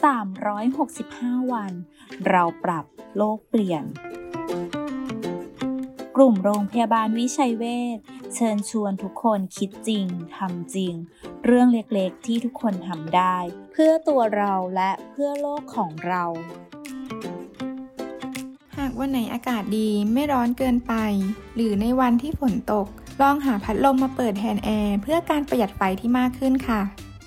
365 วัน เราปรับโลกเปลี่ยน กลุ่มโรงพยาบาลวิชัยเวชเชิญชวนทุกคนคิดจริงทำจริง เรื่องเล็กๆที่ทุกคนทำได้ เพื่อตัวเราและเพื่อโลกของเรา หากวันไหนอากาศดีไม่ร้อนเกินไป หรือในวันที่ฝนตก ลองหาพัดลมมาเปิดแทนแอร์เพื่อการประหยัดไฟที่มากขึ้นค่ะ